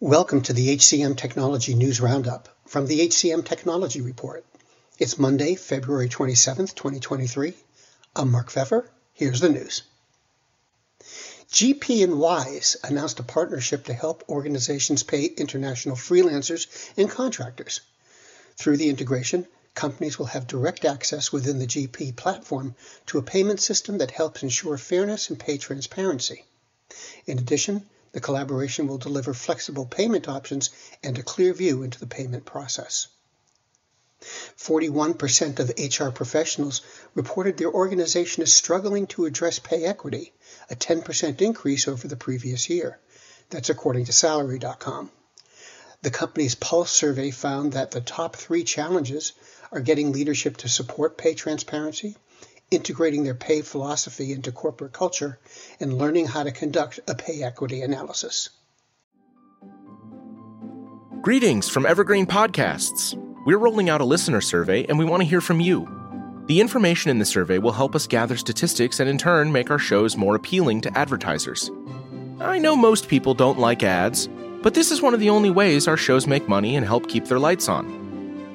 Welcome to the HCM Technology News Roundup from the HCM Technology Report. It's Monday, February 27th, 2023. I'm Mark Feffer. Here's the news. GP and Wise announced a partnership to help organizations pay international freelancers and contractors. Through the integration, companies will have direct access within the GP platform to a payment system that helps ensure fairness and pay transparency. In addition, the collaboration will deliver flexible payment options and a clear view into the payment process. 41% of HR professionals reported their organization is struggling to address pay equity, a 10% increase over the previous year. That's according to Salary.com. The company's Pulse survey found that the top three challenges are getting leadership to support pay transparency, integrating their pay philosophy into corporate culture, and learning how to conduct a pay equity analysis. Greetings from Evergreen Podcasts. We're rolling out a listener survey and we want to hear from you. The information in the survey will help us gather statistics and in turn make our shows more appealing to advertisers. I know most people don't like ads, but this is one of the only ways our shows make money and help keep their lights on.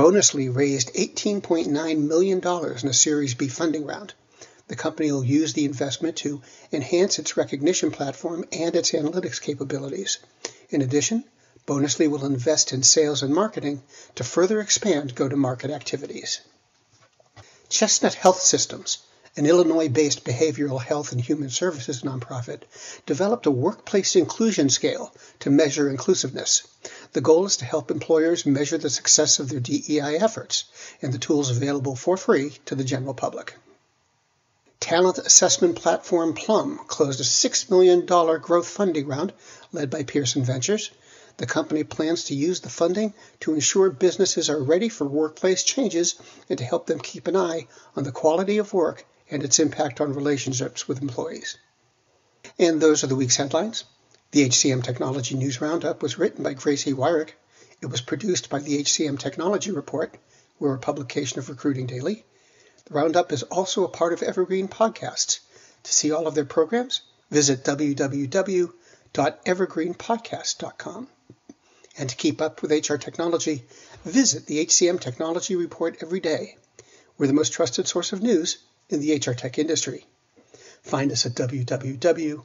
Bonusly raised $18.9 million in a Series B funding round. The company will use the investment to enhance its recognition platform and its analytics capabilities. In addition, Bonusly will invest in sales and marketing to further expand go-to-market activities. Chestnut Health Systems, an Illinois-based behavioral health and human services nonprofit, developed a workplace inclusion scale to measure inclusiveness. The goal is to help employers measure the success of their DEI efforts, and the tools available for free to the general public. Talent assessment platform Plum closed a $6 million growth funding round led by Pearson Ventures. The company plans to use the funding to ensure businesses are ready for workplace changes and to help them keep an eye on the quality of work and its impact on relationships with employees. And those are the week's headlines. The HCM Technology News Roundup was written by Gracie Wyrick. It was produced by the HCM Technology Report. We're a publication of Recruiting Daily. The Roundup is also a part of Evergreen Podcasts. To see all of their programs, visit www.evergreenpodcast.com. And to keep up with HR technology, visit the HCM Technology Report every day. We're the most trusted source of news in the HR tech industry. Find us at www